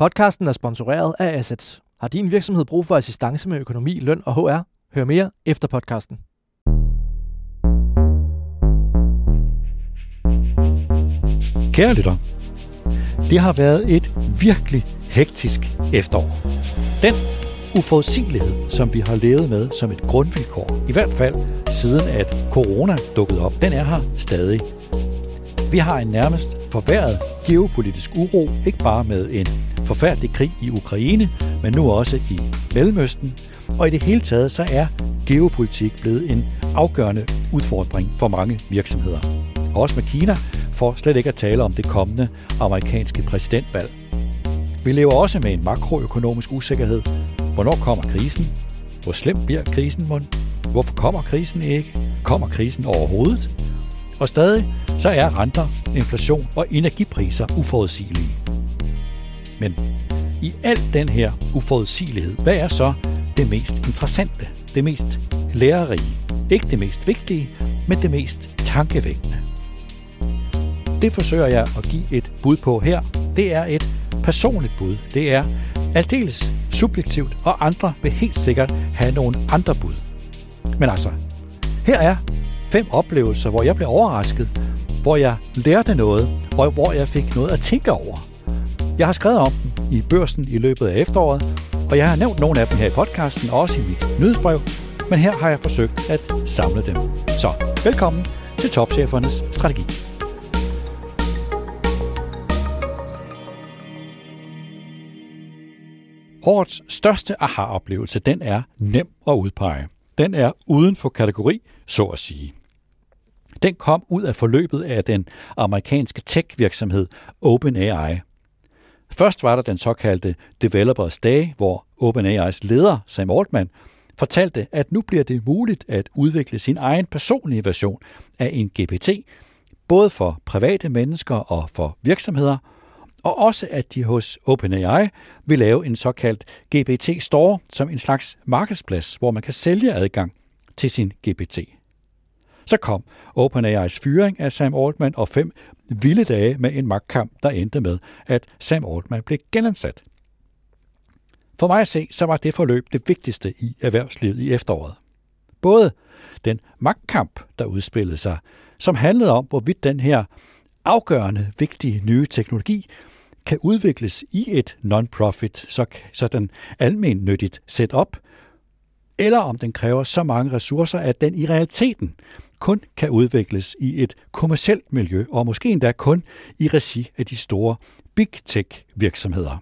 Podcasten er sponsoreret af Assets. Har din virksomhed brug for assistance med økonomi, løn og HR? Hør mere efter podcasten. Kære lytter, det har været et virkelig hektisk efterår. Den uforudsigelighed, som vi har levet med som et grundvilkår, i hvert fald siden at corona dukkede op, den er her stadig. Vi har en nærmest forværret geopolitisk uro, ikke bare med en forfærdelig krig i Ukraine, men nu også i Mellemøsten. Og i det hele taget så er geopolitik blevet en afgørende udfordring for mange virksomheder. Også med Kina, for slet ikke at tale om det kommende amerikanske præsidentvalg. Vi lever også med en makroøkonomisk usikkerhed. Hvornår kommer krisen? Hvor slem bliver krisen, mon? Hvorfor kommer krisen ikke? Kommer krisen overhovedet? Og stadig så er renter, inflation og energipriser uforudsigelige. Men i al den her uforudsigelighed, hvad er så det mest interessante, det mest lærerige? Ikke det mest vigtige, men det mest tankevækkende. Det forsøger jeg at give et bud på her. Det er et personligt bud. Det er aldeles subjektivt, og andre vil helt sikkert have nogle andre bud. Men altså, her er fem oplevelser, hvor jeg blev overrasket, hvor jeg lærte noget, og hvor jeg fik noget at tænke over. Jeg har skrevet om dem i børsen i løbet af efteråret, og jeg har nævnt nogle af dem her i podcasten, og også i mit nyhedsbrev, men her har jeg forsøgt at samle dem. Så velkommen til Topchefernes Strategi. Årets største aha-oplevelse, den er nem at udpege. Den er uden for kategori, så at sige. Den kom ud af forløbet af den amerikanske tech-virksomhed OpenAI. Først var der den såkaldte Developers Day, hvor OpenAI's leder, Sam Altman, fortalte, at nu bliver det muligt at udvikle sin egen personlige version af en GPT, både for private mennesker og for virksomheder, og også at de hos OpenAI vil lave en såkaldt GPT Store som en slags markedsplads, hvor man kan sælge adgang til sin GPT. Så kom OpenAI's fyring af Sam Altman og fem vilde dage med en magtkamp, der endte med, at Sam Altman blev genansat. For mig at se, så var det forløb det vigtigste i erhvervslivet i efteråret. Både den magtkamp, der udspillede sig, som handlede om, hvorvidt den her afgørende vigtige nye teknologi kan udvikles i et non-profit, så, så den almennyttigt setup, eller om den kræver så mange ressourcer, at den i realiteten kun kan udvikles i et kommercielt miljø, og måske endda kun i regi af de store big tech virksomheder.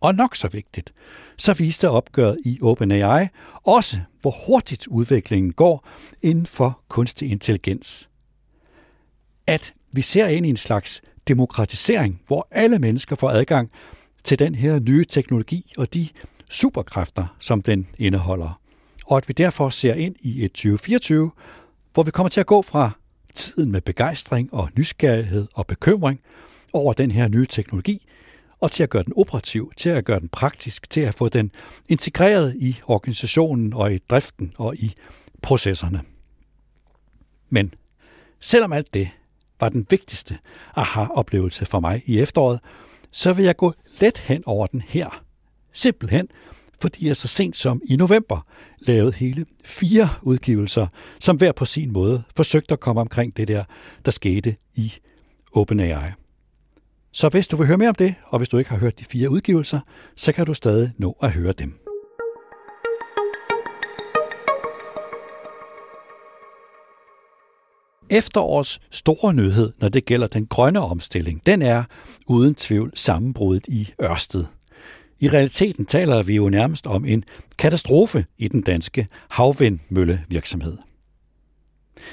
Og nok så vigtigt, så viste opgøret i OpenAI også, hvor hurtigt udviklingen går inden for kunstig intelligens. At vi ser ind i en slags demokratisering, hvor alle mennesker får adgang til den her nye teknologi og de superkræfter, som den indeholder. Og at vi derfor ser ind i et 2024, hvor vi kommer til at gå fra tiden med begejstring og nysgerrighed og bekymring over den her nye teknologi, og til at gøre den operativ, til at gøre den praktisk, til at få den integreret i organisationen og i driften og i processerne. Men selvom alt det var den vigtigste aha-oplevelse for mig i efteråret, så vil jeg gå let hen over den her. Simpelthen, fordi jeg så sent som i november lavede hele fire udgivelser, som hver på sin måde forsøgte at komme omkring det der, der skete i OpenAI. Så hvis du vil høre mere om det, og hvis du ikke har hørt de fire udgivelser, så kan du stadig nå at høre dem. Efterårets store nyhed, når det gælder den grønne omstilling, den er uden tvivl sammenbruddet i Ørsted. I realiteten taler vi jo nærmest om en katastrofe i den danske havvindmøllevirksomhed.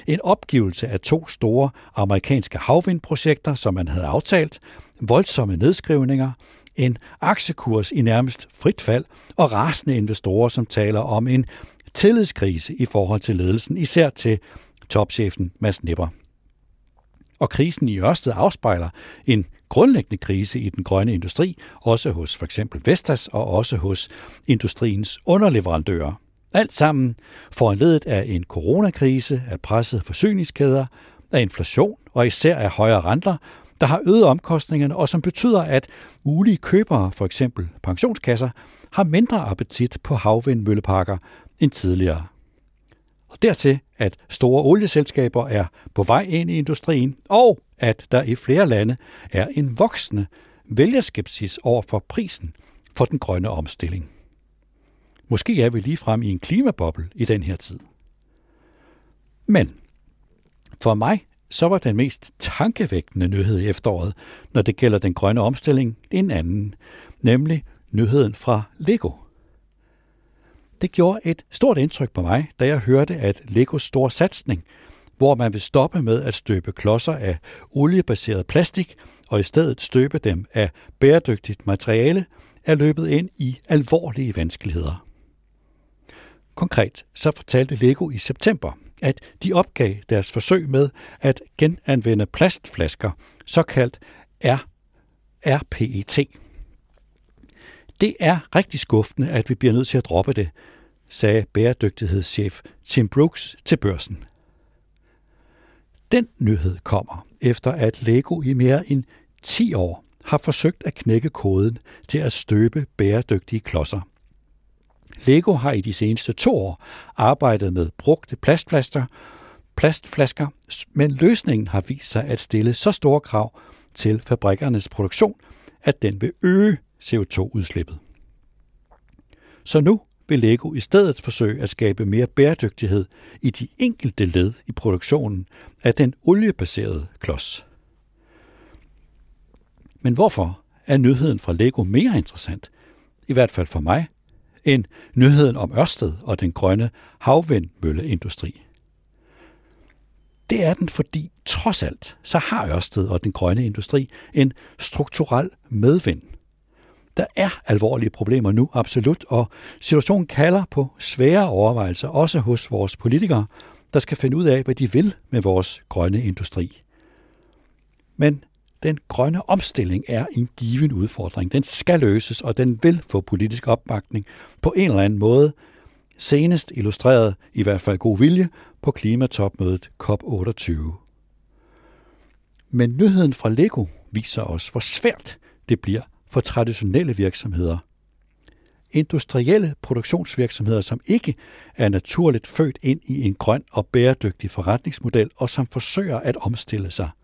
En opgivelse af to store amerikanske havvindprojekter, som man havde aftalt, voldsomme nedskrivninger, en aktiekurs i nærmest frit fald og rasende investorer, som taler om en tillidskrise i forhold til ledelsen, især til topchefen Mads Nipper. Og krisen i Ørsted afspejler en grundlæggende krise i den grønne industri, også hos for eksempel Vestas og også hos industriens underleverandører. Alt sammen foranledet af en coronakrise, af pressede forsyningskæder, af inflation og især af højere renter, der har øget omkostningerne, og som betyder, at mulige købere, for eksempel pensionskasser, har mindre appetit på havvindmølleparker end tidligere. Og dertil, at store olieselskaber er på vej ind i industrien, og at der i flere lande er en voksende vælgerskepsis over for prisen for den grønne omstilling. Måske er vi lige frem i en klimaboble i den her tid. Men for mig så var den mest tankevækkende nyhed i efteråret, når det gælder den grønne omstilling, en anden, nemlig nyheden fra Lego. Det gjorde et stort indtryk på mig, da jeg hørte, at Legos store satsning, hvor man vil stoppe med at støbe klodser af oliebaseret plastik og i stedet støbe dem af bæredygtigt materiale, er løbet ind i alvorlige vanskeligheder. Konkret så fortalte Lego i september, at de opgav deres forsøg med at genanvende plastflasker, såkaldt R RPET. Det er rigtig skuffende, at vi bliver nødt til at droppe det, sagde bæredygtighedschef Tim Brooks til børsen. Den nyhed kommer efter, at Lego i mere end 10 år har forsøgt at knække koden til at støbe bæredygtige klodser. Lego har i de seneste to år arbejdet med brugte plastflasker, plastflasker, men løsningen har vist sig at stille så store krav til fabrikkernes produktion, at den vil øge CO2-udslippet. Så nu vil Lego i stedet forsøge at skabe mere bæredygtighed i de enkelte led i produktionen af den oliebaserede klods. Men hvorfor er nyheden fra Lego mere interessant, i hvert fald for mig, end nyheden om Ørsted og den grønne havvindmølleindustri. Det er den, fordi trods alt, så har Ørsted og den grønne industri en strukturel medvind. Der er alvorlige problemer nu, absolut, og situationen kalder på svære overvejelser, også hos vores politikere, der skal finde ud af, hvad de vil med vores grønne industri. Men den grønne omstilling er en given udfordring. Den skal løses, og den vil få politisk opbakning på en eller anden måde. Senest illustreret, i hvert fald god vilje, på klimatopmødet COP28. Men nyheden fra Lego viser os, hvor svært det bliver for traditionelle virksomheder. Industrielle produktionsvirksomheder, som ikke er naturligt født ind i en grøn og bæredygtig forretningsmodel, og som forsøger at omstille sig –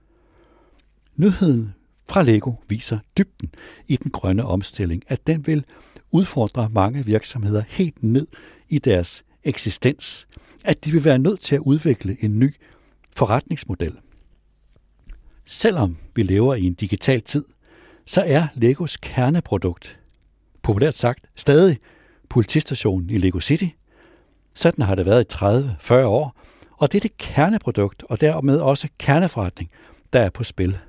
Nyheden fra Lego viser dybden i den grønne omstilling, at den vil udfordre mange virksomheder helt ned i deres eksistens, at de vil være nødt til at udvikle en ny forretningsmodel. Selvom vi lever i en digital tid, så er Legos kerneprodukt, populært sagt, stadig politistationen i Lego City. Sådan har det været i 30-40 år, og det er det kerneprodukt og dermed også kerneforretning, der er på spil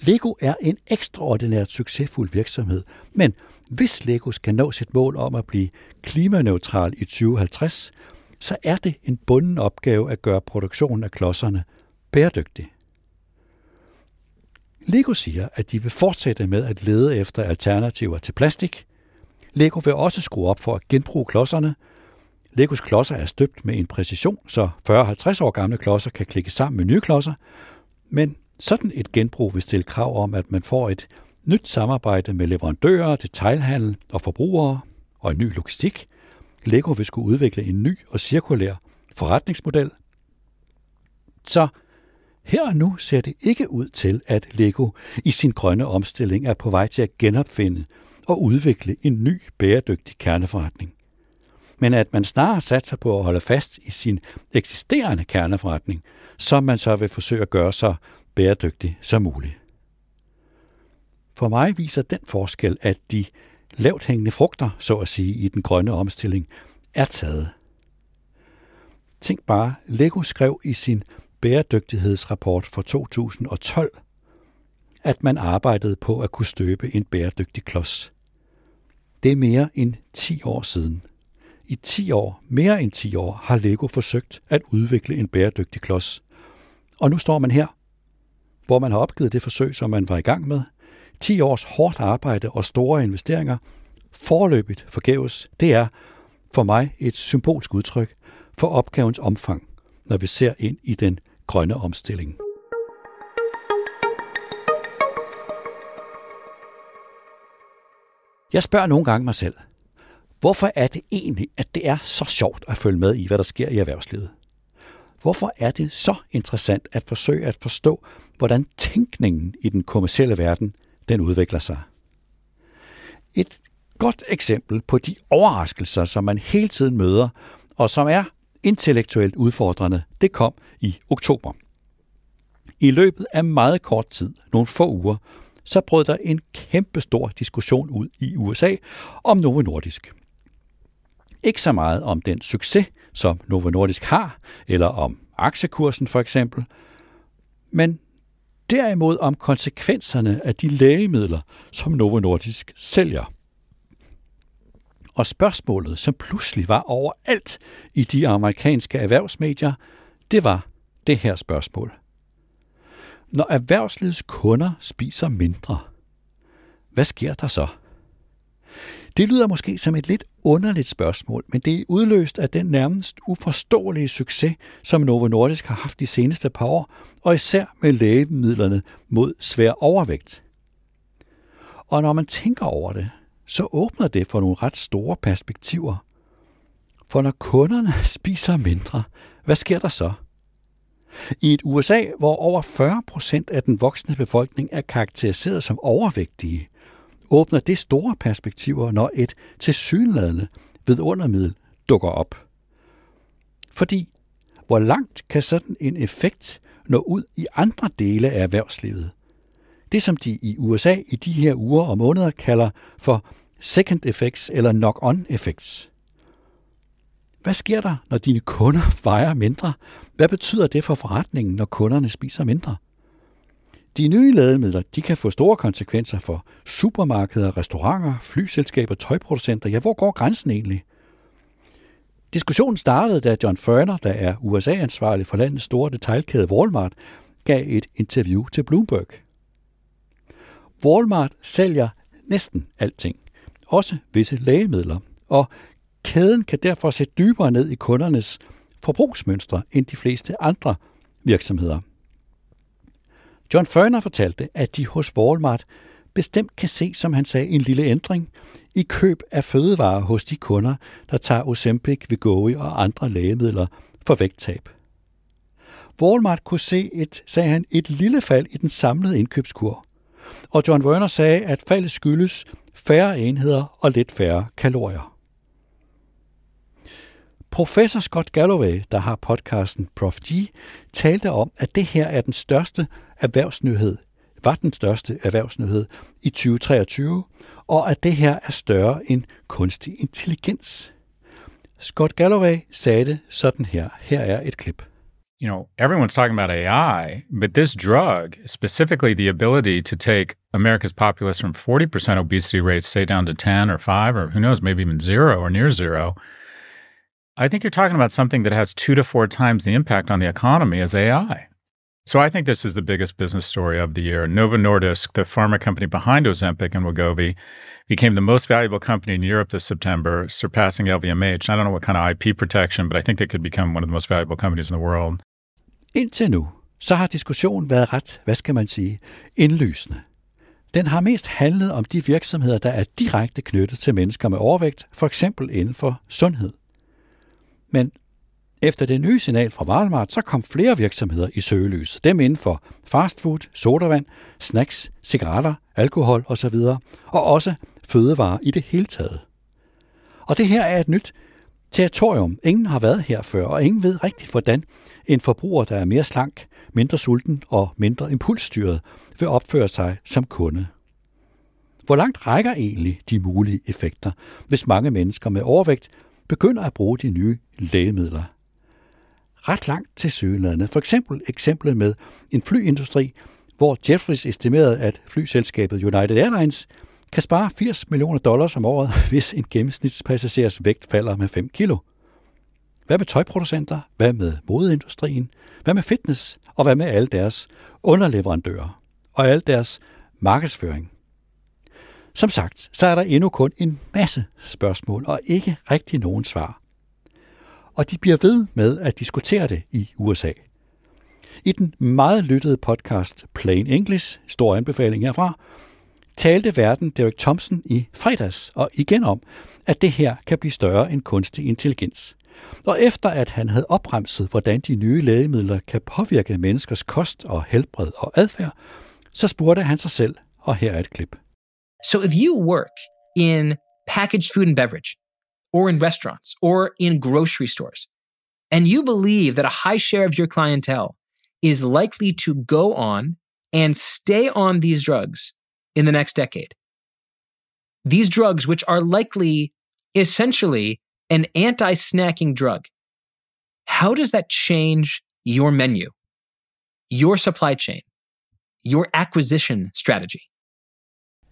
Lego er en ekstraordinært succesfuld virksomhed, men hvis Lego skal nå sit mål om at blive klimaneutral i 2050, så er det en bunden opgave at gøre produktionen af klodserne bæredygtig. Lego siger, at de vil fortsætte med at lede efter alternativer til plastik. Lego vil også skrue op for at genbruge klodserne. Legos klodser er støbt med en præcision, så 40-50 år gamle klodser kan klikke sammen med nye klodser, men sådan et genbrug vil stille krav om, at man får et nyt samarbejde med leverandører, detailhandel og forbrugere og en ny logistik. Lego vil skulle udvikle en ny og cirkulær forretningsmodel. Så her og nu ser det ikke ud til, at Lego i sin grønne omstilling er på vej til at genopfinde og udvikle en ny bæredygtig kerneforretning. Men at man snarere satser på at holde fast i sin eksisterende kerneforretning, som man så vil forsøge at gøre så bæredygtig som muligt. For mig viser den forskel, at de lavt hængende frugter, så at sige, i den grønne omstilling, er taget. Tænk bare, Lego skrev i sin bæredygtighedsrapport for 2012, at man arbejdede på at kunne støbe en bæredygtig klods. Det er mere end 10 år siden. I 10 år, mere end 10 år, har Lego forsøgt at udvikle en bæredygtig klods. Og nu står man her hvor man har opgivet det forsøg, som man var i gang med. 10 års hårdt arbejde og store investeringer, forløbigt forgæves, det er for mig et symbolsk udtryk for opgavens omfang, når vi ser ind i den grønne omstilling. Jeg spørger nogle gange mig selv, hvorfor er det egentlig, at det er så sjovt at følge med i, hvad der sker i erhvervslivet? Hvorfor er det så interessant at forsøge at forstå, hvordan tænkningen i den kommercielle verden den udvikler sig? Et godt eksempel på de overraskelser, som man hele tiden møder, og som er intellektuelt udfordrende, det kom i oktober. I løbet af meget kort tid, nogle få uger, så brød der en kæmpestor diskussion ud i USA om Novo Nordisk. Ikke så meget om den succes, som Novo Nordisk har, eller om aktiekursen for eksempel, men derimod om konsekvenserne af de lægemidler, som Novo Nordisk sælger. Og spørgsmålet, som pludselig var overalt i de amerikanske erhvervsmedier, det var det her spørgsmål. Når erhvervslivets kunder spiser mindre, hvad sker der så? Det lyder måske som et lidt underligt spørgsmål, men det er udløst af den nærmest uforståelige succes, som Novo Nordisk har haft de seneste par år, og især med lægemidlerne mod svær overvægt. Og når man tænker over det, så åbner det for nogle ret store perspektiver. For når kunderne spiser mindre, hvad sker der så? I et USA, hvor over 40 procent af den voksne befolkning er karakteriseret som overvægtige, åbner det store perspektiver, når et tilsyneladende vidundermiddel dukker op. Fordi, hvor langt kan sådan en effekt nå ud i andre dele af erhvervslivet? Det, som de i USA i de her uger og måneder kalder for second effects eller knock-on effects. Hvad sker der, når dine kunder vejer mindre? Hvad betyder det for forretningen, når kunderne spiser mindre? De nye lægemidler de kan få store konsekvenser for supermarkeder, restauranter, flyselskaber, tøjproducenter. Ja, hvor går grænsen egentlig? Diskussionen startede, da John Furner, der er USA-ansvarlig for landets store detaljkæde Walmart, gav et interview til Bloomberg. Walmart sælger næsten alting, også visse lægemidler, og kæden kan derfor se dybere ned i kundernes forbrugsmønstre end de fleste andre virksomheder. John Ferner fortalte, at de hos Walmart bestemt kan se, som han sagde, en lille ændring i køb af fødevarer hos de kunder, der tager Ozempic, Wegovy og andre lægemidler for vægttab. Walmart kunne se et, sagde han, et lille fald i den samlede indkøbskur. Og John Werner sagde, at faldet skyldes færre enheder og lidt færre kalorier. Professor Scott Galloway, der har podcasten Prof G, talte om, at det her er den største erhvervsnyhed, var den største erhvervsnyhed i 2023, og at det her er større end kunstig intelligens. Scott Galloway sagde det sådan her. Her er et klip. You know, everyone's talking about AI, but this drug, specifically the ability to take America's populace from 40% obesity rates, say down to 10 or 5, or who knows, maybe even zero or near zero, I think you're talking about something that has two to four times the impact on the economy as AI. So I think this is the biggest business story of the year. Novo Nordisk, the pharma company behind Ozempic and Wegovy, became the most valuable company in Europe this September, surpassing LVMH. I don't know what kind of IP protection, but I think they could become one of the most valuable companies in the world. Indtil nu, så har diskussionen været ret, hvad skal man sige, indlysende. Den har mest handlet om de virksomheder, der er direkte knyttet til mennesker med overvægt, for eksempel inden for sundhed. Men efter det nye signal fra Walmart, så kom flere virksomheder i søgelys. Dem inden for fastfood, sodavand, snacks, cigaretter, alkohol osv. Og også fødevarer i det hele taget. Og det her er et nyt territorium. Ingen har været her før, og ingen ved rigtigt, hvordan en forbruger, der er mere slank, mindre sulten og mindre impulsstyret, vil opføre sig som kunde. Hvor langt rækker egentlig de mulige effekter, hvis mange mennesker med overvægt begynder at bruge de nye lægemidler? Ret langt til søgeladende. For eksempel eksemplet med en flyindustri, hvor Jeffries estimerede, at flyselskabet United Airlines kan spare 80 millioner dollars om året, hvis en gennemsnitspassagers vægt falder med 5 kilo. Hvad med tøjproducenter? Hvad med modeindustrien? Hvad med fitness? Og hvad med alle deres underleverandører? Og al deres markedsføring? Som sagt, så er der endnu kun en masse spørgsmål og ikke rigtig nogen svar. Og de bliver ved med at diskutere det i USA. I den meget lyttede podcast Plain English, stor anbefaling herfra, talte verden Derek Thompson i fredags, og igen om, at det her kan blive større end kunstig intelligens. Og efter at han havde opremset, hvordan de nye lægemidler kan påvirke menneskers kost og helbred og adfærd, så spurgte han sig selv, og her er et klip. So if you work in packaged food and beverage, or in restaurants, or in grocery stores, and you believe that a high share of your clientele is likely to go on and stay on these drugs in the next decade. These drugs, which are likely essentially an anti snacking drug, how does that change your menu, your supply chain, your acquisition strategy?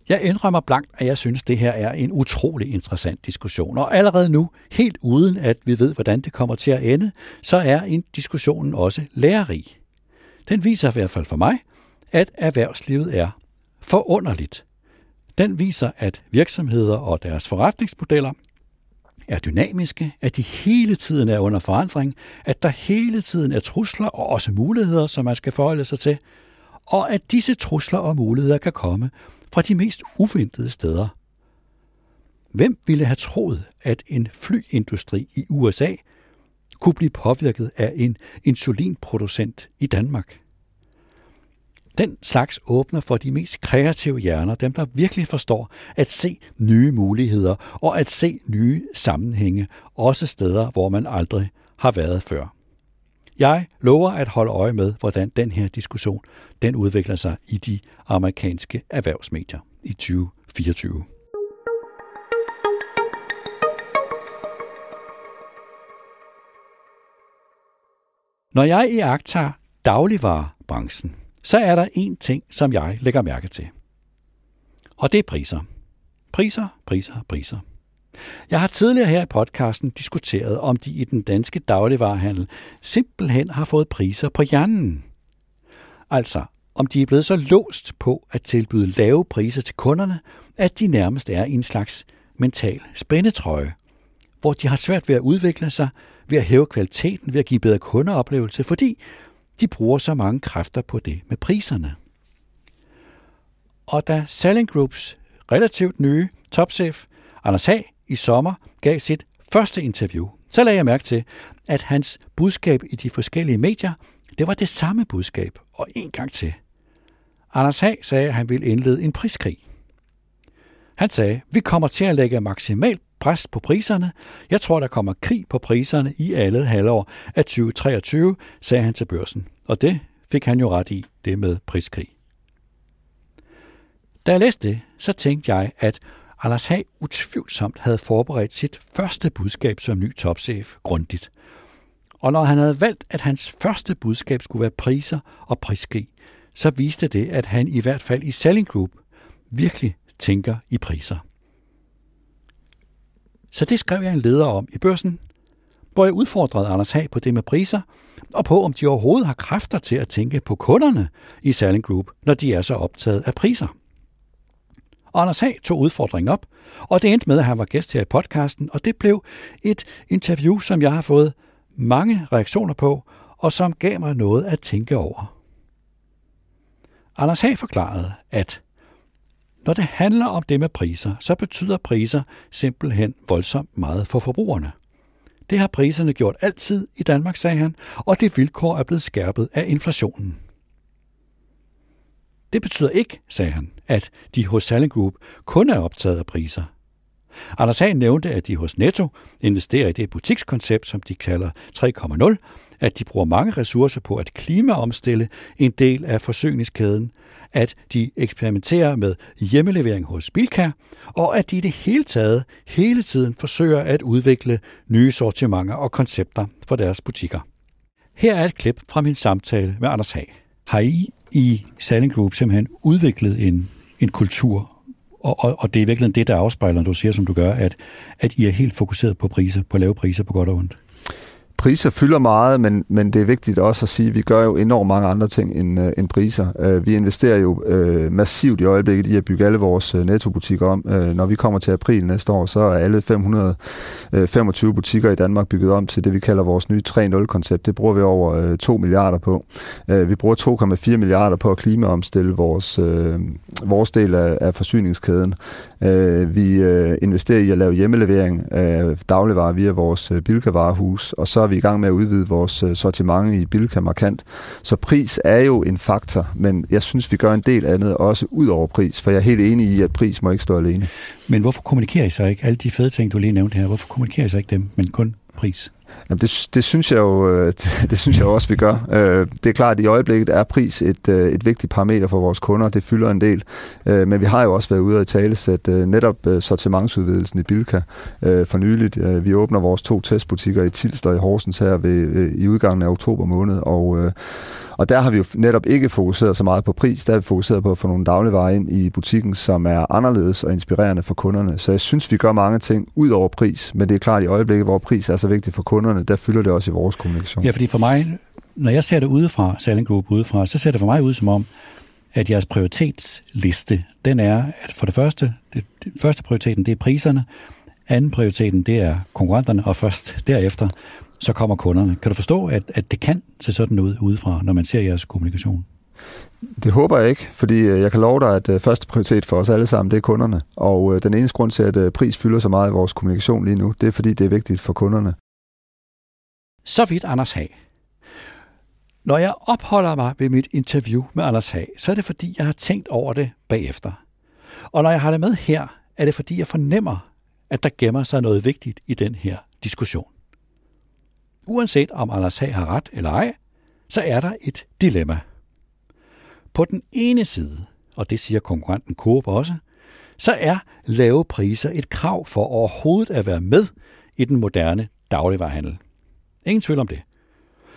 Jeg indrømmer blankt, at jeg synes, det her er en utrolig interessant diskussion. Og allerede nu, helt uden at vi ved, hvordan det kommer til at ende, så er en diskussionen også lærerig. Den viser i hvert fald for mig, at erhvervslivet er forunderligt. Den viser, at virksomheder og deres forretningsmodeller er dynamiske, at de hele tiden er under forandring, at der hele tiden er trusler og også muligheder, som man skal forholde sig til, og at disse trusler og muligheder kan komme fra de mest uventede steder. Hvem ville have troet, at en flyindustri i USA kunne blive påvirket af en insulinproducent i Danmark? Den slags åbner for de mest kreative hjerner, dem der virkelig forstår at se nye muligheder og at se nye sammenhænge, også steder, hvor man aldrig har været før. Jeg lover at holde øje med, hvordan den her diskussion den udvikler sig i de amerikanske erhvervsmedier i 2024. Når jeg i agtager dagligvarebranchen, så er der en ting, som jeg lægger mærke til. Og det er priser. Priser, priser, priser. Jeg har tidligere her i podcasten diskuteret, om de i den danske dagligvarehandel simpelthen har fået priser på hjernen. Altså, om de er blevet så låst på at tilbyde lave priser til kunderne, at de nærmest er i en slags mental spændetrøje, hvor de har svært ved at udvikle sig, ved at hæve kvaliteten, ved at give bedre kundeoplevelse, fordi de bruger så mange kræfter på det med priserne. Og da Selling Groups relativt nye topchef Anders Hag i sommer gav sit første interview, så lagde jeg mærke til, at hans budskab i de forskellige medier, det var det samme budskab, og en gang til. Anders Hag sagde, at han ville indlede en priskrig. Han sagde, vi kommer til at lægge maksimalt pres på priserne. Jeg tror, der kommer krig på priserne i alle halvår af 2023, sagde han til børsen. Og det fik han jo ret i, det med priskrig. Da jeg læste det, så tænkte jeg, at Anders Hag utvivlsomt havde forberedt sit første budskab som ny topchef grundigt. Og når han havde valgt, at hans første budskab skulle være priser og priskrig, så viste det, at han i hvert fald i Selling Group virkelig tænker i priser. Så det skrev jeg en leder om i børsen, hvor jeg udfordrede Anders Hag på det med priser, og på om de overhovedet har kræfter til at tænke på kunderne i Selling Group, når de er så optaget af priser. Og Anders Hag tog udfordringen op, og det endte med, at han var gæst her i podcasten, og det blev et interview, som jeg har fået mange reaktioner på, og som gav mig noget at tænke over. Anders Hag forklarede, at når det handler om det med priser, så betyder priser simpelthen voldsomt meget for forbrugerne. Det har priserne gjort altid i Danmark, sagde han, og det vilkår er blevet skærpet af inflationen. Det betyder ikke, sagde han, at de hos Salling Group kun er optaget af priser. Anders Hagen nævnte, at de hos Netto investerer i det butikskoncept, som de kalder 3.0, at de bruger mange ressourcer på at klimaomstille en del af forsyningskæden, at de eksperimenterer med hjemmelevering hos Bilka, og at de i det hele taget hele tiden forsøger at udvikle nye sortimenter og koncepter for deres butikker. Her er et klip fra min samtale med Anders Hag. Har I i Selling Group simpelthen udviklet en, en kultur, og, og, og det er virkelig det, der afspejler, når du siger, som du gør, at, at I er helt fokuseret på priser, på lave priser på godt og ondt? Priser fylder meget, men, men det er vigtigt også at sige, at vi gør jo enormt mange andre ting end, øh, end priser. Øh, vi investerer jo øh, massivt i øjeblikket i at bygge alle vores øh, nettobutikker om. Øh, når vi kommer til april næste år, så er alle 525 øh, butikker i Danmark bygget om til det, vi kalder vores nye 3.0-koncept. Det bruger vi over øh, 2 milliarder på. Øh, vi bruger 2,4 milliarder på at klimaomstille vores, øh, vores del af, af forsyningskæden. Øh, vi øh, investerer i at lave hjemmelevering af dagligvarer via vores øh, bilkavarehus, og så er vi i gang med at udvide vores øh, sortiment i Bilka markant. Så pris er jo en faktor, men jeg synes, vi gør en del andet også ud over pris, for jeg er helt enig i, at pris må ikke stå alene. Men hvorfor kommunikerer I så ikke alle de fede ting, du lige nævnte her? Hvorfor kommunikerer I så ikke dem, men kun pris? Jamen det, det, synes jeg jo, øh, det, synes jeg også, vi gør. Øh, det er klart, at i øjeblikket er pris et, øh, et vigtigt parameter for vores kunder. Det fylder en del. Men vi har jo også været ude og tale sæt netop sortimentsudvidelsen i Bilka for nyligt. Vi åbner vores to testbutikker i Tilst og i Horsens her ved, i udgangen af oktober måned, og og der har vi jo netop ikke fokuseret så meget på pris, der har vi fokuseret på at få nogle dagligvarer ind i butikken, som er anderledes og inspirerende for kunderne. Så jeg synes, vi gør mange ting ud over pris, men det er klart i øjeblikket, hvor pris er så vigtigt for kunderne, der fylder det også i vores kommunikation. Ja, fordi for mig, når jeg ser det udefra, Selling Group udefra, så ser det for mig ud som om, at jeres prioritetsliste, den er, at for det første, det, det første prioriteten, det er priserne, anden prioriteten, det er konkurrenterne, og først derefter, så kommer kunderne. Kan du forstå, at, at det kan se sådan ud udefra, når man ser jeres kommunikation? Det håber jeg ikke, fordi øh, jeg kan love dig, at øh, første prioritet for os alle sammen, det er kunderne. Og øh, den eneste grund til, at pris fylder så meget i vores kommunikation lige nu, det er fordi, det er vigtigt for kunderne. Så vidt Anders Hag. Når jeg opholder mig ved mit interview med Anders Hag, så er det fordi, jeg har tænkt over det bagefter. Og når jeg har det med her, er det fordi, jeg fornemmer, at der gemmer sig noget vigtigt i den her diskussion. Uanset om Anders Hag har ret eller ej, så er der et dilemma. På den ene side, og det siger konkurrenten Coop også, så er lave priser et krav for overhovedet at være med i den moderne dagligvarerhandel. Ingen tvivl om det.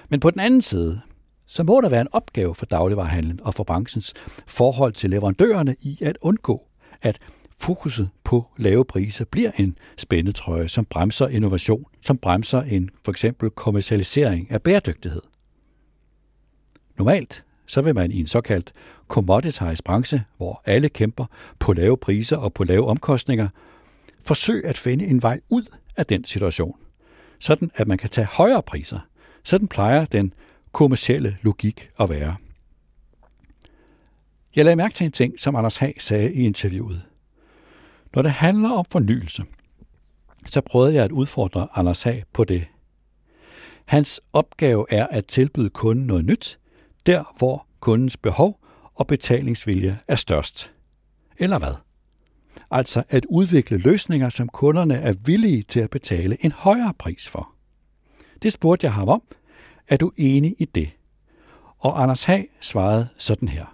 Men på den anden side, så må der være en opgave for dagligvarerhandlen og for branchens forhold til leverandørerne i at undgå, at fokuset på lave priser bliver en spændetrøje, som bremser innovation, som bremser en for eksempel kommercialisering af bæredygtighed. Normalt så vil man i en såkaldt commoditized branche, hvor alle kæmper på lave priser og på lave omkostninger, forsøge at finde en vej ud af den situation, sådan at man kan tage højere priser. Sådan plejer den kommercielle logik at være. Jeg lagde mærke til en ting, som Anders Hag sagde i interviewet. Når det handler om fornyelse, så prøvede jeg at udfordre Anders Hag på det. Hans opgave er at tilbyde kunden noget nyt, der hvor kundens behov og betalingsvilje er størst. Eller hvad? Altså at udvikle løsninger, som kunderne er villige til at betale en højere pris for. Det spurgte jeg ham om. Er du enig i det? Og Anders Hag svarede sådan her.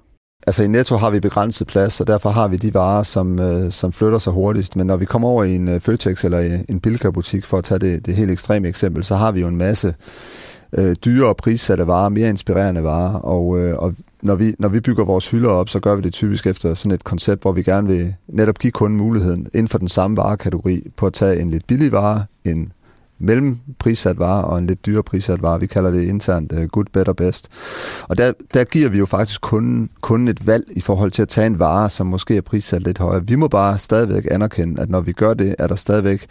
Altså i Netto har vi begrænset plads, og derfor har vi de varer, som, øh, som flytter sig hurtigst. Men når vi kommer over i en øh, Føtex eller øh, en Bilka-butik, for at tage det, det helt ekstreme eksempel, så har vi jo en masse øh, dyre og prissatte varer, mere inspirerende varer. Og, øh, og når, vi, når vi bygger vores hylder op, så gør vi det typisk efter sådan et koncept, hvor vi gerne vil netop give kunden muligheden inden for den samme varekategori på at tage en lidt billig vare, en mellemprissat vare og en lidt dyre prissat vare. Vi kalder det internt uh, good, better, best. Og der, der giver vi jo faktisk kunden, kunden et valg i forhold til at tage en vare, som måske er prissat lidt højere. Vi må bare stadigvæk anerkende, at når vi gør det, er der stadigvæk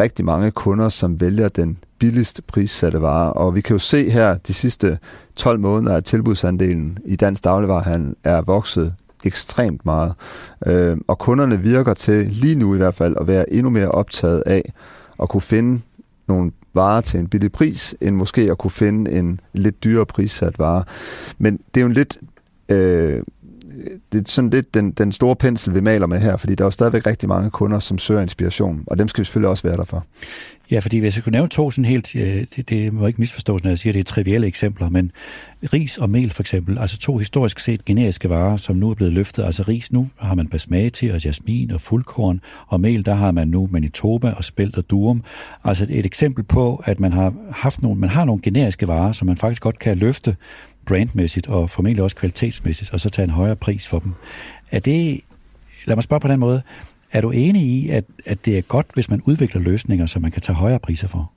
rigtig mange kunder, som vælger den billigst prissatte varer. Og vi kan jo se her de sidste 12 måneder, at tilbudsandelen i dansk dagligvarerhandel er vokset ekstremt meget. Øh, og kunderne virker til, lige nu i hvert fald, at være endnu mere optaget af at kunne finde nogle varer til en billig pris, end måske at kunne finde en lidt dyrere prissat vare. Men det er jo en lidt... Øh, det er sådan lidt den, den store pensel, vi maler med her, fordi der er jo stadigvæk rigtig mange kunder, som søger inspiration, og dem skal vi selvfølgelig også være der for. Ja, fordi hvis jeg kunne nævne to sådan helt, øh, det, det må ikke misforstås, når jeg siger, at det er trivielle eksempler, men ris og mel for eksempel, altså to historisk set generiske varer, som nu er blevet løftet. Altså ris, nu har man basmati og jasmin og fuldkorn, og mel, der har man nu manitoba og spelt og durum. Altså et eksempel på, at man har haft nogle, man har nogle generiske varer, som man faktisk godt kan løfte brandmæssigt og formentlig også kvalitetsmæssigt, og så tage en højere pris for dem. Er det, lad mig spørge på den måde, er du enig i, at, at det er godt, hvis man udvikler løsninger, som man kan tage højere priser for?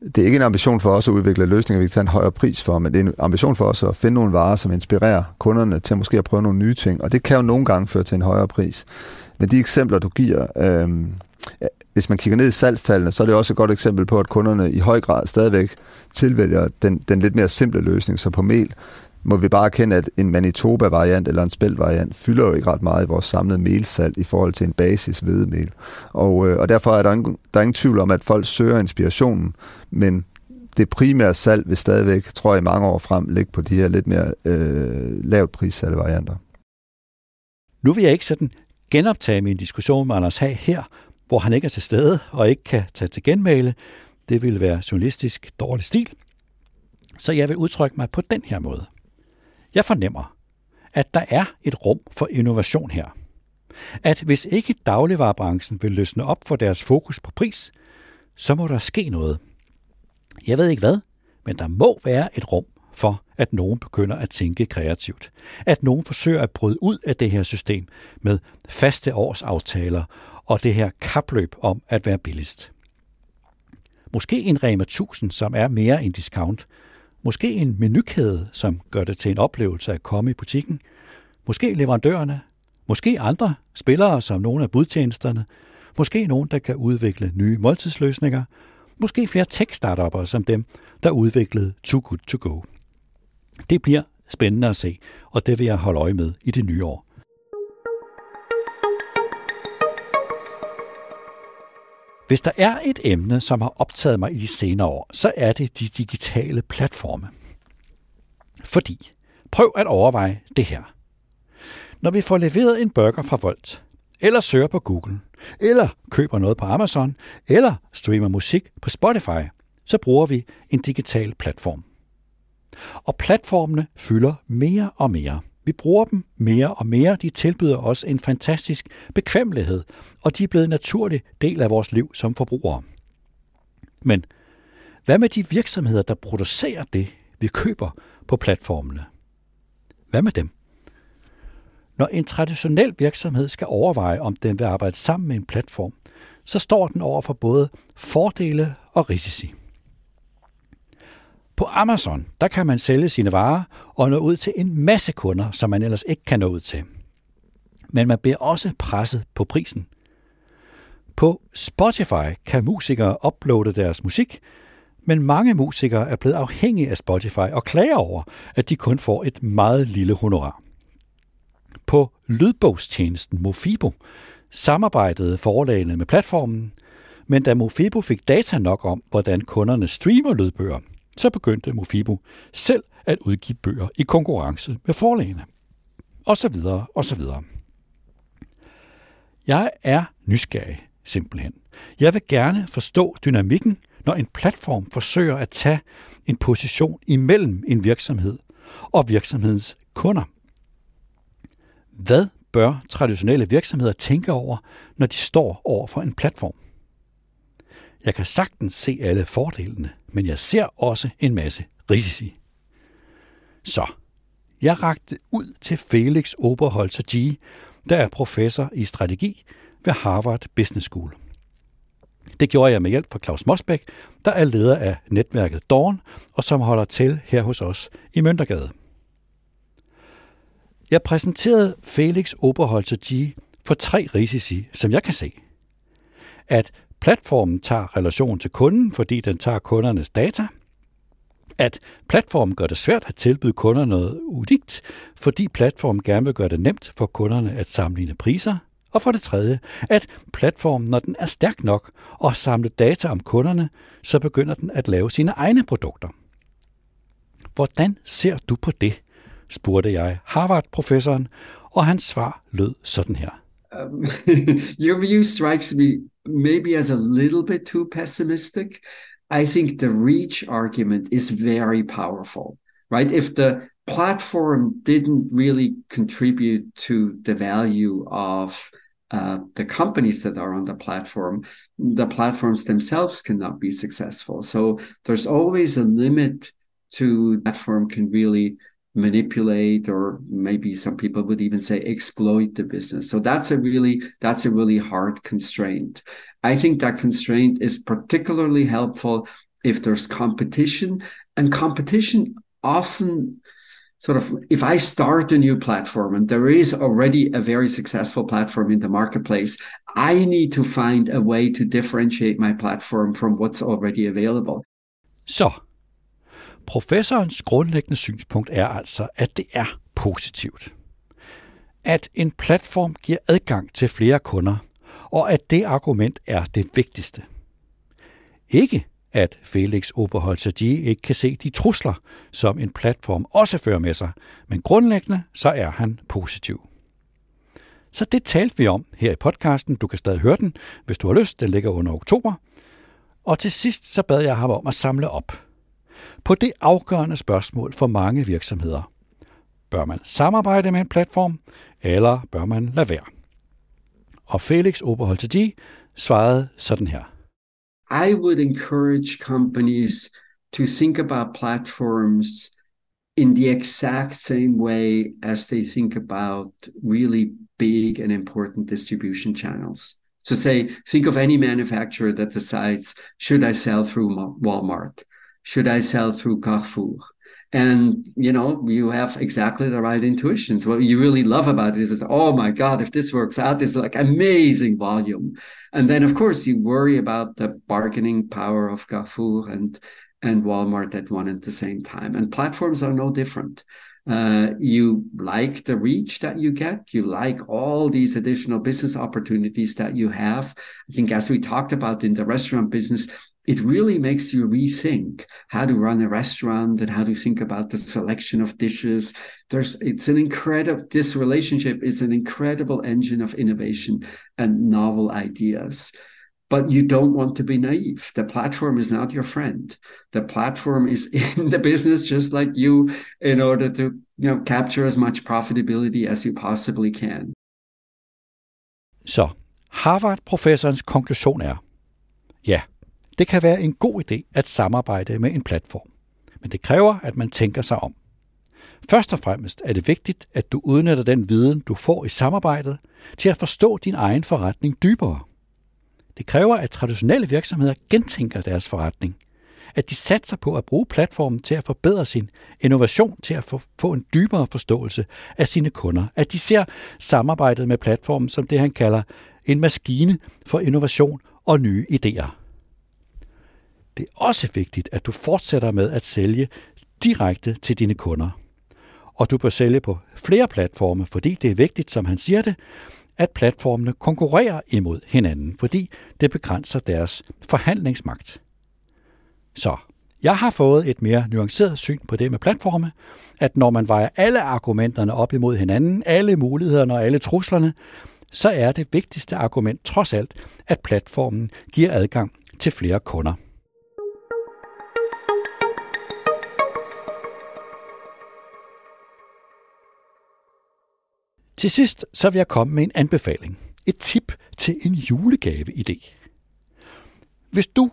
det er ikke en ambition for os at udvikle løsninger, vi kan tage en højere pris for, men det er en ambition for os at finde nogle varer, som inspirerer kunderne til måske at prøve nogle nye ting, og det kan jo nogle gange føre til en højere pris. Men de eksempler, du giver, øh, hvis man kigger ned i salgstallene, så er det også et godt eksempel på, at kunderne i høj grad stadigvæk tilvælger den, den lidt mere simple løsning. Så på mel må vi bare erkende, at en Manitoba-variant eller en spæld-variant fylder jo ikke ret meget i vores samlede melsalg i forhold til en basis hvedemel. Og, øh, og derfor er der, ingen, der er ingen tvivl om, at folk søger inspirationen, men det primære salg vil stadigvæk, tror jeg, i mange år frem ligge på de her lidt mere øh, lavt prissatte varianter. Nu vil jeg ikke sådan genoptage min diskussion med Anders Hag her, hvor han ikke er til stede og ikke kan tage til genmale. Det ville være journalistisk dårlig stil. Så jeg vil udtrykke mig på den her måde. Jeg fornemmer, at der er et rum for innovation her. At hvis ikke dagligvarerbranchen vil løsne op for deres fokus på pris, så må der ske noget. Jeg ved ikke hvad, men der må være et rum for, at nogen begynder at tænke kreativt. At nogen forsøger at bryde ud af det her system med faste årsaftaler og det her kapløb om at være billigst. Måske en Rema 1000, som er mere en discount. Måske en menukæde, som gør det til en oplevelse at komme i butikken. Måske leverandørerne. Måske andre spillere som nogle af budtjenesterne. Måske nogen, der kan udvikle nye måltidsløsninger. Måske flere tech-startupper som dem, der udviklede Too Good To Go. Det bliver spændende at se, og det vil jeg holde øje med i det nye år. Hvis der er et emne, som har optaget mig i de senere år, så er det de digitale platforme. Fordi, prøv at overveje det her. Når vi får leveret en burger fra Volt, eller søger på Google, eller køber noget på Amazon, eller streamer musik på Spotify, så bruger vi en digital platform. Og platformene fylder mere og mere. Vi bruger dem mere og mere. De tilbyder os en fantastisk bekvemmelighed, og de er blevet en naturlig del af vores liv som forbrugere. Men hvad med de virksomheder, der producerer det, vi køber på platformene? Hvad med dem? Når en traditionel virksomhed skal overveje, om den vil arbejde sammen med en platform, så står den over for både fordele og risici. På Amazon, der kan man sælge sine varer og nå ud til en masse kunder, som man ellers ikke kan nå ud til. Men man bliver også presset på prisen. På Spotify kan musikere uploade deres musik, men mange musikere er blevet afhængige af Spotify og klager over, at de kun får et meget lille honorar. På lydbogstjenesten Mofibo samarbejdede forlagene med platformen, men da Mofibo fik data nok om, hvordan kunderne streamer lydbøger, så begyndte Mofibo selv at udgive bøger i konkurrence med forlagene. Og så videre, og så videre. Jeg er nysgerrig, simpelthen. Jeg vil gerne forstå dynamikken, når en platform forsøger at tage en position imellem en virksomhed og virksomhedens kunder. Hvad bør traditionelle virksomheder tænke over, når de står over for en platform? Jeg kan sagtens se alle fordelene, men jeg ser også en masse risici. Så, jeg rakte ud til Felix Oberholzer G., der er professor i strategi ved Harvard Business School. Det gjorde jeg med hjælp fra Claus Mosbæk, der er leder af netværket Dawn, og som holder til her hos os i Møntergade. Jeg præsenterede Felix Oberholzer G for tre risici, som jeg kan se. At Platformen tager relation til kunden, fordi den tager kundernes data. At platformen gør det svært at tilbyde kunder noget unikt, fordi platformen gerne vil gøre det nemt for kunderne at sammenligne priser. Og for det tredje, at platformen, når den er stærk nok og samler data om kunderne, så begynder den at lave sine egne produkter. Hvordan ser du på det? spurgte jeg Harvard-professoren, og hans svar lød sådan her. Um, your view strikes me maybe as a little bit too pessimistic. I think the reach argument is very powerful, right? If the platform didn't really contribute to the value of uh, the companies that are on the platform, the platforms themselves cannot be successful. So there's always a limit to platform can really manipulate or maybe some people would even say exploit the business so that's a really that's a really hard constraint i think that constraint is particularly helpful if there's competition, and competition often sort of if I start a new platform and there is already a very successful platform in the marketplace, I need to find a way to differentiate my platform from what's already available. Så, professorens grundlæggende synspunkt er altså, at det er positivt. At en platform giver adgang til flere kunder, og at det argument er det vigtigste. Ikke at Felix Oberholzer ikke kan se de trusler, som en platform også fører med sig, men grundlæggende så er han positiv. Så det talte vi om her i podcasten. Du kan stadig høre den, hvis du har lyst. Den ligger under oktober. Og til sidst så bad jeg ham om at samle op på det afgørende spørgsmål for mange virksomheder. Bør man samarbejde med en platform, eller bør man lade være? Og Felix Oberholzer svarede sådan her. I would encourage companies to think about platforms in the exact same way as they think about really big and important distribution channels. So, say, think of any manufacturer that decides should I sell through Walmart? Should I sell through Carrefour? and you know you have exactly the right intuitions. What you really love about it is oh my god if this works out it's like amazing volume. And then of course you worry about the bargaining power of Carrefour and and Walmart at one at the same time. And platforms are no different. Uh, you like the reach that you get. You like all these additional business opportunities that you have. I think as we talked about in the restaurant business it really makes you rethink how to run a restaurant and how to think about the selection of dishes. There's it's an incredible this relationship is an incredible engine of innovation and novel ideas. But you don't want to be naive. The platform is not your friend. The platform is in the business just like you in order to you know capture as much profitability as you possibly can. Så Harvard-professorens konklusion er, ja, Det kan være en god idé at samarbejde med en platform, men det kræver, at man tænker sig om. Først og fremmest er det vigtigt, at du udnytter den viden, du får i samarbejdet, til at forstå din egen forretning dybere. Det kræver, at traditionelle virksomheder gentænker deres forretning, at de satser på at bruge platformen til at forbedre sin innovation, til at få en dybere forståelse af sine kunder, at de ser samarbejdet med platformen som det, han kalder en maskine for innovation og nye idéer. Det er også vigtigt, at du fortsætter med at sælge direkte til dine kunder. Og du bør sælge på flere platforme, fordi det er vigtigt, som han siger det, at platformene konkurrerer imod hinanden, fordi det begrænser deres forhandlingsmagt. Så jeg har fået et mere nuanceret syn på det med platforme, at når man vejer alle argumenterne op imod hinanden, alle mulighederne og alle truslerne, så er det vigtigste argument trods alt, at platformen giver adgang til flere kunder. Til sidst så vil jeg komme med en anbefaling. Et tip til en julegave-idé. Hvis du,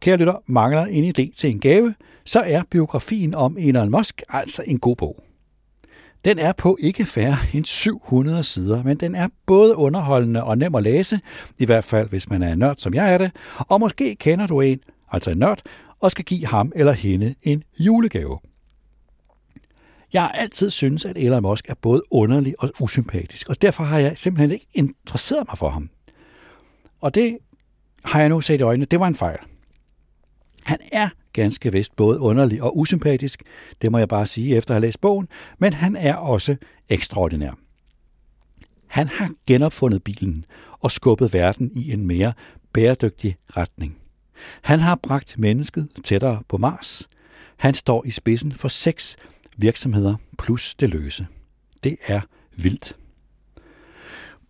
kære lytter, mangler en idé til en gave, så er biografien om Elon Musk altså en god bog. Den er på ikke færre end 700 sider, men den er både underholdende og nem at læse, i hvert fald hvis man er en nørd, som jeg er det, og måske kender du en, altså en nørd, og skal give ham eller hende en julegave. Jeg har altid syntes, at Elon Musk er både underlig og usympatisk, og derfor har jeg simpelthen ikke interesseret mig for ham. Og det har jeg nu set i øjnene, det var en fejl. Han er ganske vist både underlig og usympatisk, det må jeg bare sige efter at have læst bogen, men han er også ekstraordinær. Han har genopfundet bilen og skubbet verden i en mere bæredygtig retning. Han har bragt mennesket tættere på Mars. Han står i spidsen for seks virksomheder plus det løse. Det er vildt.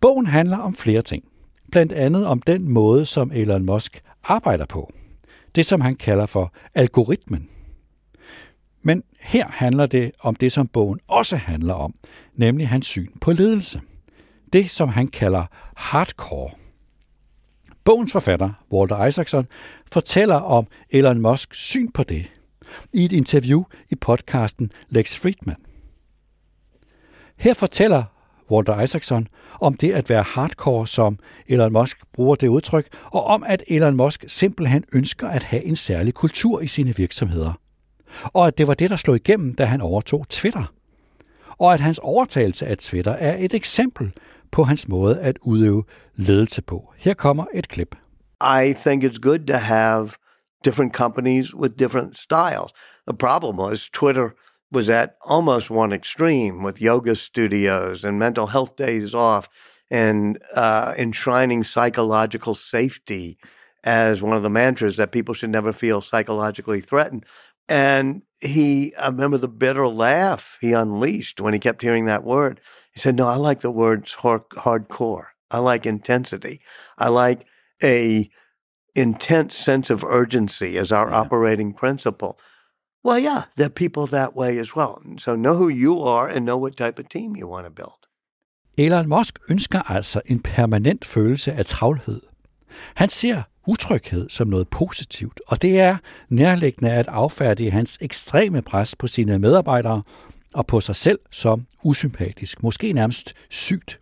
Bogen handler om flere ting. Blandt andet om den måde, som Elon Musk arbejder på. Det, som han kalder for algoritmen. Men her handler det om det, som bogen også handler om, nemlig hans syn på ledelse. Det, som han kalder hardcore. Bogens forfatter, Walter Isaacson, fortæller om Elon Musks syn på det, i et interview i podcasten Lex Friedman. Her fortæller Walter Isaacson om det at være hardcore, som Elon Musk bruger det udtryk, og om at Elon Musk simpelthen ønsker at have en særlig kultur i sine virksomheder. Og at det var det, der slog igennem, da han overtog Twitter. Og at hans overtagelse af Twitter er et eksempel på hans måde at udøve ledelse på. Her kommer et klip. I think it's good to have different companies with different styles. The problem was Twitter was at almost one extreme with yoga studios and mental health days off and uh, enshrining psychological safety as one of the mantras that people should never feel psychologically threatened. And he, I remember the bitter laugh he unleashed when he kept hearing that word. He said, No, I like the words hardcore. I like intensity. I like a intense sense of urgency as our yeah. operating principle. Well, yeah, there are people that way as well. So know who you are and know what type of team you want to build. Elon Musk ønsker altså en permanent følelse af travlhed. Han ser utryghed som noget positivt, og det er nærliggende at affærdige hans ekstreme pres på sine medarbejdere og på sig selv som usympatisk, måske nærmest sygt.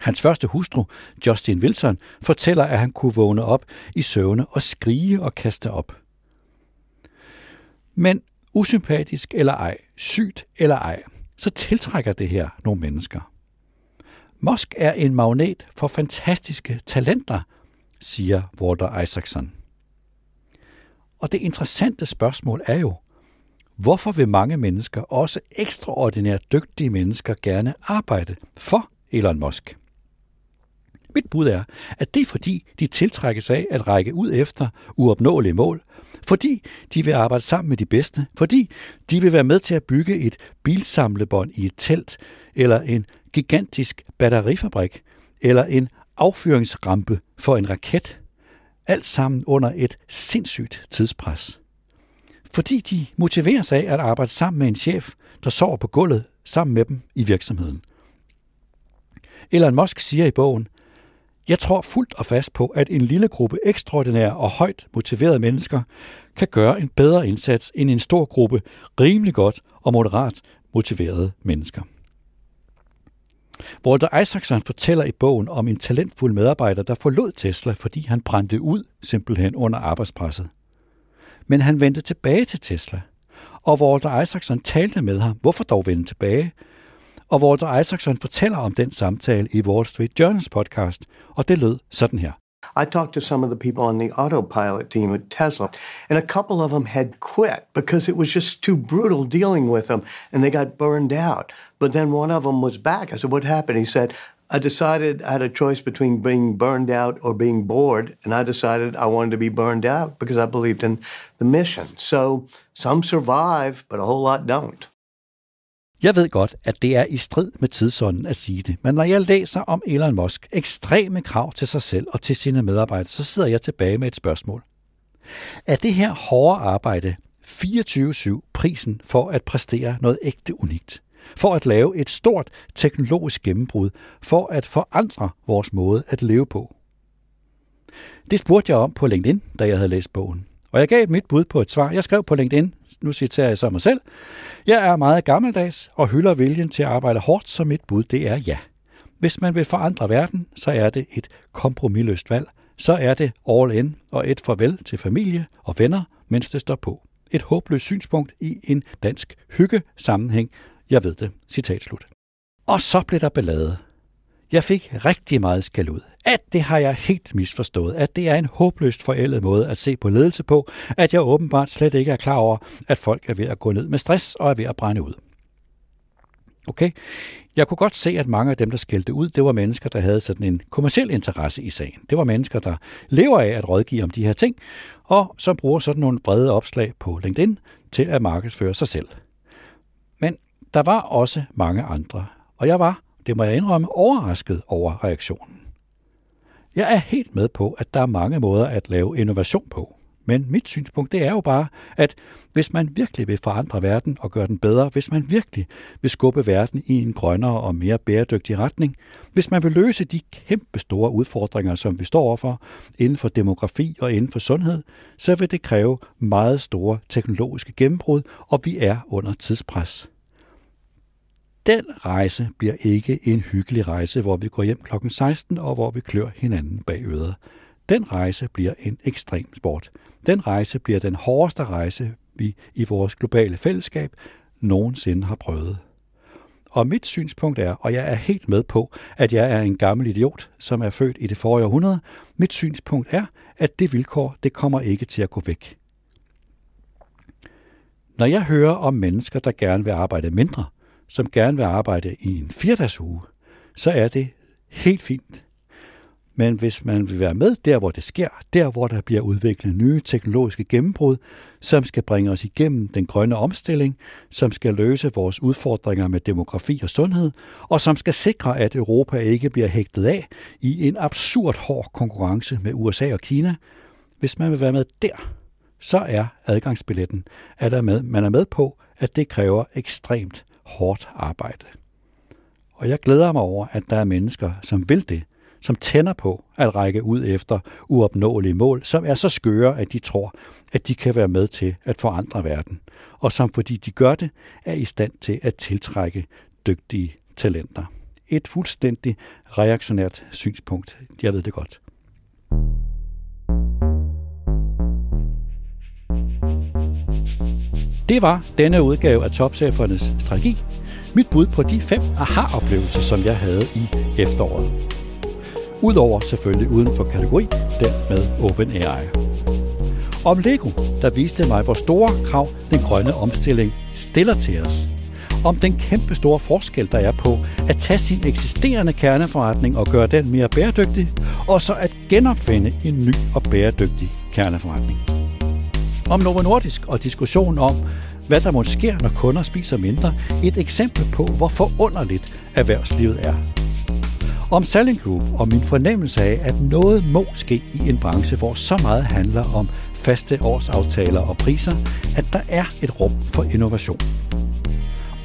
Hans første hustru, Justin Wilson, fortæller, at han kunne vågne op i søvne og skrige og kaste op. Men usympatisk eller ej, sygt eller ej, så tiltrækker det her nogle mennesker. Musk er en magnet for fantastiske talenter, siger Walter Isaacson. Og det interessante spørgsmål er jo, hvorfor vil mange mennesker, også ekstraordinært dygtige mennesker, gerne arbejde for Elon Musk? Mit bud er, at det er fordi, de tiltrækkes af at række ud efter uopnåelige mål, fordi de vil arbejde sammen med de bedste, fordi de vil være med til at bygge et bilsamlebånd i et telt, eller en gigantisk batterifabrik, eller en affyringsrampe for en raket. Alt sammen under et sindssygt tidspres. Fordi de motiveres af at arbejde sammen med en chef, der sover på gulvet sammen med dem i virksomheden. Elon Musk siger i bogen, jeg tror fuldt og fast på, at en lille gruppe ekstraordinære og højt motiverede mennesker kan gøre en bedre indsats end en stor gruppe rimelig godt og moderat motiverede mennesker. Walter Isaacson fortæller i bogen om en talentfuld medarbejder, der forlod Tesla, fordi han brændte ud simpelthen under arbejdspresset. Men han vendte tilbage til Tesla, og Walter Isaacson talte med ham, hvorfor dog vende tilbage, og Walter Isaacson fortæller om den samtale i Wall Street Journals podcast, og det lød sådan her. I talked to some of the people on the autopilot team at Tesla, and a couple of them had quit because it was just too brutal dealing with them, and they got burned out. But then one of them was back. I said, What happened? He said, I decided I had a choice between being burned out or being bored, and I decided I wanted to be burned out because I believed in the mission. So some survive, but a whole lot don't. Jeg ved godt, at det er i strid med tidsånden at sige det, men når jeg læser om Elon Musk ekstreme krav til sig selv og til sine medarbejdere, så sidder jeg tilbage med et spørgsmål. Er det her hårde arbejde 24-7 prisen for at præstere noget ægte unikt? For at lave et stort teknologisk gennembrud, for at forandre vores måde at leve på? Det spurgte jeg om på LinkedIn, da jeg havde læst bogen. Og jeg gav mit bud på et svar. Jeg skrev på LinkedIn, nu citerer jeg så mig selv, jeg er meget gammeldags og hylder viljen til at arbejde hårdt, så mit bud det er ja. Hvis man vil forandre verden, så er det et kompromilløst valg. Så er det all in og et farvel til familie og venner, mens det står på. Et håbløst synspunkt i en dansk hygge sammenhæng. Jeg ved det. Citat slut. Og så blev der ballade. Jeg fik rigtig meget skal ud. At det har jeg helt misforstået. At det er en håbløst forældet måde at se på ledelse på. At jeg åbenbart slet ikke er klar over, at folk er ved at gå ned med stress og er ved at brænde ud. Okay? Jeg kunne godt se, at mange af dem, der skældte ud, det var mennesker, der havde sådan en kommersiel interesse i sagen. Det var mennesker, der lever af at rådgive om de her ting, og som bruger sådan nogle brede opslag på LinkedIn til at markedsføre sig selv. Men der var også mange andre, og jeg var det må jeg indrømme, overrasket over reaktionen. Jeg er helt med på, at der er mange måder at lave innovation på. Men mit synspunkt det er jo bare, at hvis man virkelig vil forandre verden og gøre den bedre, hvis man virkelig vil skubbe verden i en grønnere og mere bæredygtig retning, hvis man vil løse de kæmpe store udfordringer, som vi står overfor inden for demografi og inden for sundhed, så vil det kræve meget store teknologiske gennembrud, og vi er under tidspres den rejse bliver ikke en hyggelig rejse, hvor vi går hjem klokken 16 og hvor vi klør hinanden bag øret. Den rejse bliver en ekstrem sport. Den rejse bliver den hårdeste rejse, vi i vores globale fællesskab nogensinde har prøvet. Og mit synspunkt er, og jeg er helt med på, at jeg er en gammel idiot, som er født i det forrige århundrede, mit synspunkt er, at det vilkår, det kommer ikke til at gå væk. Når jeg hører om mennesker, der gerne vil arbejde mindre, som gerne vil arbejde i en firdags uge, så er det helt fint. Men hvis man vil være med der, hvor det sker, der, hvor der bliver udviklet nye teknologiske gennembrud, som skal bringe os igennem den grønne omstilling, som skal løse vores udfordringer med demografi og sundhed, og som skal sikre, at Europa ikke bliver hægtet af i en absurd hård konkurrence med USA og Kina, hvis man vil være med der, så er adgangsbilletten, at man er med på, at det kræver ekstremt hårdt arbejde. Og jeg glæder mig over, at der er mennesker, som vil det, som tænder på at række ud efter uopnåelige mål, som er så skøre, at de tror, at de kan være med til at forandre verden, og som fordi de gør det, er i stand til at tiltrække dygtige talenter. Et fuldstændig reaktionært synspunkt. Jeg ved det godt. Det var denne udgave af Topchefernes strategi. Mit bud på de fem aha-oplevelser, som jeg havde i efteråret. Udover selvfølgelig uden for kategori, den med OpenAI. Om Lego, der viste mig, hvor store krav den grønne omstilling stiller til os. Om den kæmpe store forskel, der er på at tage sin eksisterende kerneforretning og gøre den mere bæredygtig, og så at genopfinde en ny og bæredygtig kerneforretning om Novo Nordisk og diskussion om, hvad der måske sker, når kunder spiser mindre. Et eksempel på, hvor forunderligt erhvervslivet er. Om Selling Group og min fornemmelse af, at noget må ske i en branche, hvor så meget handler om faste årsaftaler og priser, at der er et rum for innovation.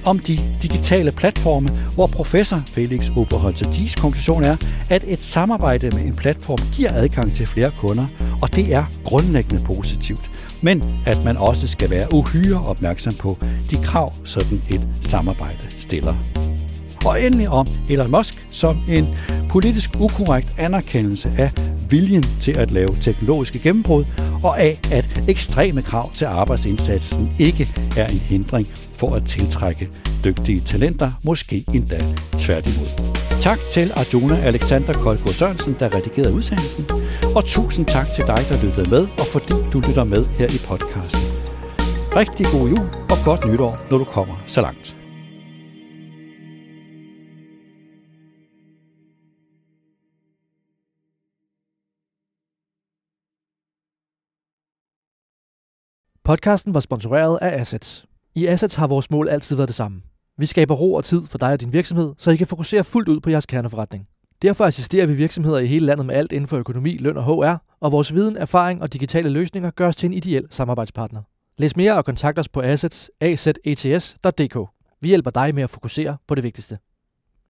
Om de digitale platforme, hvor professor Felix Oberholzer Dies konklusion er, at et samarbejde med en platform giver adgang til flere kunder, og det er grundlæggende positivt men at man også skal være uhyre opmærksom på de krav, sådan et samarbejde stiller. Og endelig om Elon Musk som en politisk ukorrekt anerkendelse af viljen til at lave teknologiske gennembrud, og af at ekstreme krav til arbejdsindsatsen ikke er en hindring for at tiltrække dygtige talenter, måske endda tværtimod. Tak til Arjuna Alexander Kolko Sørensen, der redigerede udsendelsen. Og tusind tak til dig, der lyttede med, og fordi du lytter med her i podcasten. Rigtig god jul og godt nytår, når du kommer så langt. Podcasten var sponsoreret af Assets. I Assets har vores mål altid været det samme – vi skaber ro og tid for dig og din virksomhed, så I kan fokusere fuldt ud på jeres kerneforretning. Derfor assisterer vi virksomheder i hele landet med alt inden for økonomi, løn og HR, og vores viden, erfaring og digitale løsninger gør os til en ideel samarbejdspartner. Læs mere og kontakt os på assets, Vi hjælper dig med at fokusere på det vigtigste.